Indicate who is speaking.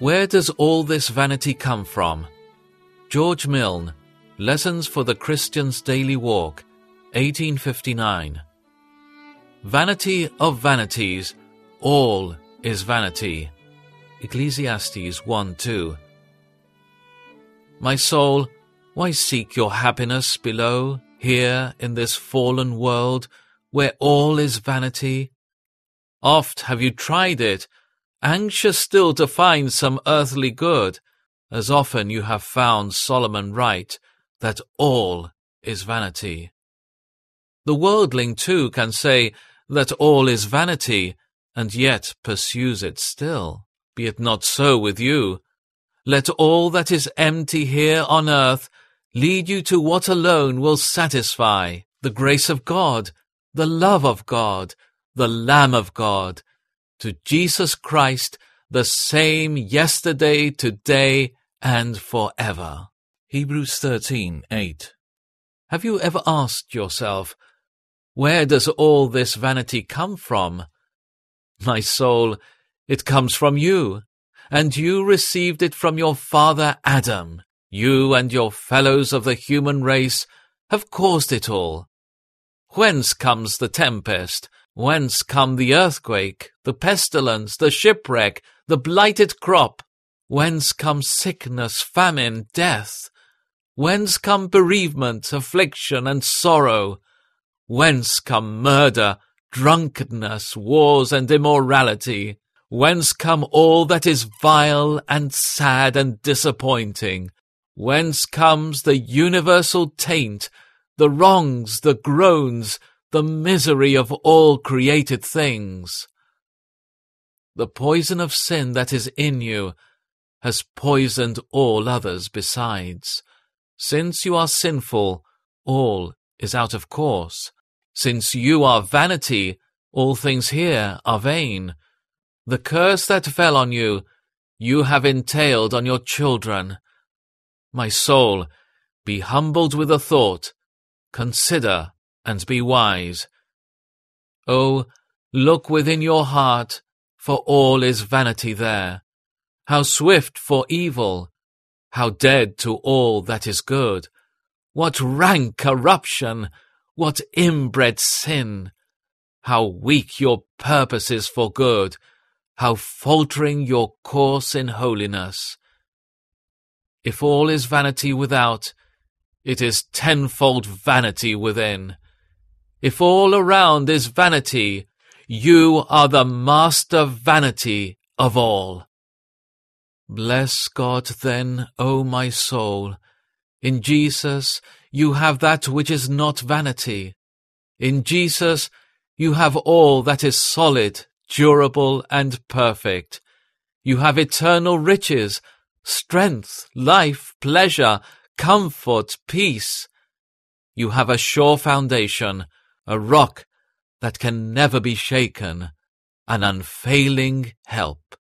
Speaker 1: Where does all this vanity come from? George Mylne, Lessons for the Christian's Daily Walk, 1859. Vanity of vanities, all is vanity. Ecclesiastes 1 2. My soul, why seek your happiness below, here in this fallen world, where all is vanity? Oft have you tried it, anxious still to find some earthly good, as often you have found Solomon right, that all is vanity. The worldling too can say that all is vanity, and yet pursues it still. Be it not so with you. Let all that is empty here on earth lead you to what alone will satisfy the grace of God, the love of God, the Lamb of God, to Jesus Christ, the same yesterday, today, and forever. Hebrews 13, 8. Have you ever asked yourself, where does all this vanity come from? My soul, it comes from you, and you received it from your father Adam. You and your fellows of the human race have caused it all. Whence comes the tempest? Whence come the earthquake, the pestilence, the shipwreck, the blighted crop? Whence come sickness, famine, death? Whence come bereavement, affliction, and sorrow? Whence come murder, drunkenness, wars, and immorality? Whence come all that is vile and sad and disappointing? Whence comes the universal taint, the wrongs, the groans, the misery of all created things. The poison of sin that is in you has poisoned all others besides. Since you are sinful, all is out of course. Since you are vanity, all things here are vain. The curse that fell on you, you have entailed on your children. My soul, be humbled with a thought. Consider and be wise. Oh, look within your heart, for all is vanity there. How swift for evil, how dead to all that is good. What rank corruption, what inbred sin. How weak your purposes for good, how faltering your course in holiness. If all is vanity without, it is tenfold vanity within. If all around is vanity, you are the master vanity of all. Bless God then, O my soul. In Jesus you have that which is not vanity. In Jesus you have all that is solid, durable, and perfect. You have eternal riches, strength, life, pleasure, comfort, peace. You have a sure foundation, a rock that can never be shaken, an unfailing help.